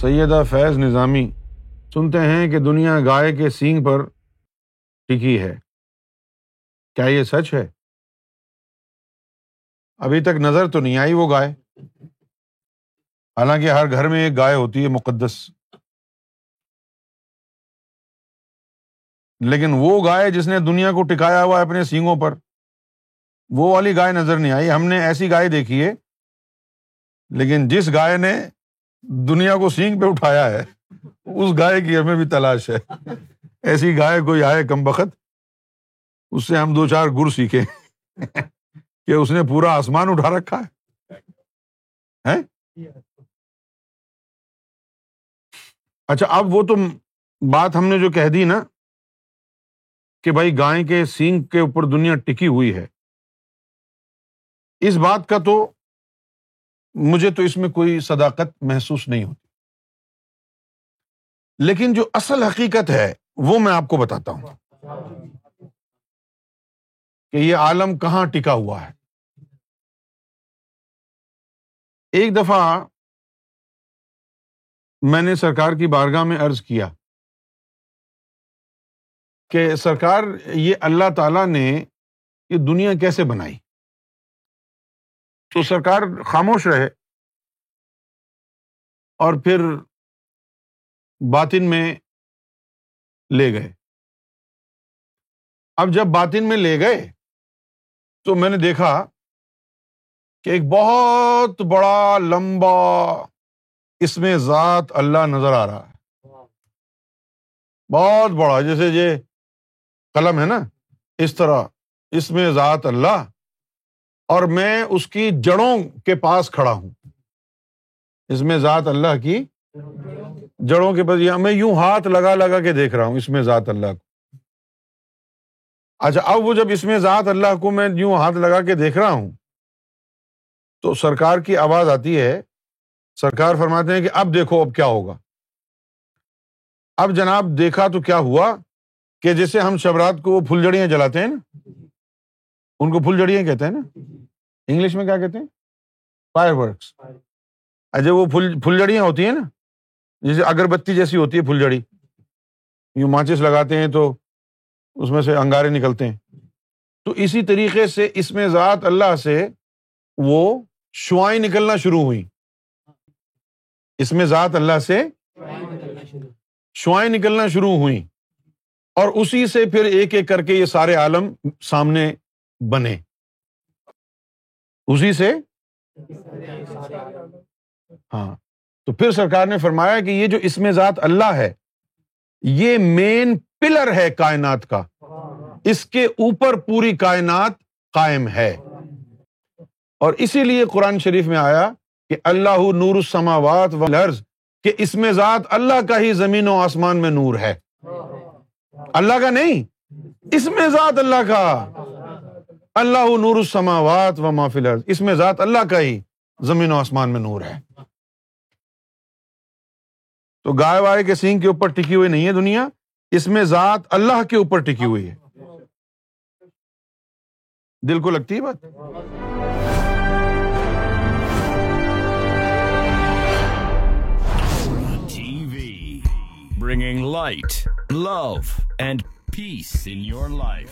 سیدہ فیض نظامی سنتے ہیں کہ دنیا گائے کے سینگ پر ٹکی ہے۔ کیا یہ سچ ہے؟ ابھی تک نظر تو نہیں آئی وہ گائے۔ حالانکہ ہر گھر میں ایک گائے ہوتی ہے مقدس۔ لیکن وہ گائے جس نے دنیا کو ٹکایا ہوا ہے اپنے سینگوں پر، وہ والی گائے نظر نہیں آئی۔ ہم نے ایسی گائے دیکھی ہے، لیکن جس گائے نے دنیا کو سینگ پہ اٹھایا ہے، اس گائے کی ہمیں بھی تلاش ہے۔ ایسی گائے کوئی آئے کم بخت، اس سے ہم دو چار گر سیکھے کہ اس نے پورا آسمان اٹھا رکھا ہے۔ اچھا اب وہ تو بات ہم نے جو کہہ دی نا کہ بھائی گائے کے سینگ کے اوپر دنیا ٹکی ہوئی ہے۔ اس بات کا تو مجھے تو اس میں کوئی صداقت محسوس نہیں ہوتی۔ لیکن جو اصل حقیقت ہے، وہ میں آپ کو بتاتا ہوں۔ کہ یہ عالم کہاں ٹکا ہوا ہے۔ ایک دفعہ میں نے سرکار کی بارگاہ میں ارض کیا کہ سرکار، یہ اللہ تعالی نے یہ دنیا کیسے بنائی؟ تو سرکار خاموش رہے اور پھر باطن میں لے گئے۔ اب جب باطن میں لے گئے تو میں نے دیکھا کہ ایک بہت بڑا لمبا اس میں ذات اللہ نظر آ رہا ہے۔ بہت بڑا، جیسے یہ قلم ہے نا، اس طرح اس میں ذات اللہ اور میں اس کی جڑوں کے پاس کھڑا ہوں۔ اس میں ذات اللہ کی جڑوں کے پاس میں یوں ہاتھ لگا لگا کے دیکھ رہا ہوں اس میں ذات اللہ کو۔ اچھا اب وہ جب اس میں ذات اللہ کو میں یوں ہاتھ لگا کے دیکھ رہا ہوں، تو سرکار کی آواز آتی ہے۔ سرکار فرماتے ہیں کہ اب دیکھو اب کیا ہوگا۔ اب جناب دیکھا تو کیا ہوا کہ جیسے ہم شبرات کو وہ پھل جڑیاں جلاتے ہیں نا، ان کو پھل جڑیاں کہتے ہیں نا۔ انگلش میں کیا کہتے ہیں؟ فائر ورکس اچھا وہ پھل پھل جڑیاں ہوتی ہیں نا، جیسے اگربتی جیسی ہوتی ہے پھل جڑی یوں ماچس لگاتے ہیں تو اس میں سے انگارے نکلتے ہیں۔ تو اسی طریقے سے اس میں ذات اللہ سے وہ شوائیں نکلنا شروع ہوئی اس میں ذات اللہ سے شوائیں نکلنا شروع ہوئی اور اسی سے پھر ایک ایک کر کے یہ سارے عالم سامنے بنے۔ اسی سے؟ ہاں۔ تو پھر سرکار نے فرمایا کہ یہ جو اس میں ذات اللہ ہے، یہ مین پلر ہے کائنات کا۔ اس کے اوپر پوری کائنات قائم ہے۔ اور اسی لیے قرآن شریف میں آیا کہ اللہ نور السماوات والارض، کہ اس میں ذات اللہ کا ہی زمین و آسمان میں نور ہے۔ اللہ کا نہیں اس میں ذات اللہ کا۔ اللہ نور السماوات و الارض۔ اس میں ذات اللہ کا ہی زمین و آسمان میں نور ہے۔ تو گائے وائے کے سینگ کے اوپر ٹکی ہوئی نہیں ہے دنیا، اس میں ذات اللہ کے اوپر ٹکی ہوئی ہے۔ دل کو لگتی ہے بات؟ Bringing light love and peace in your life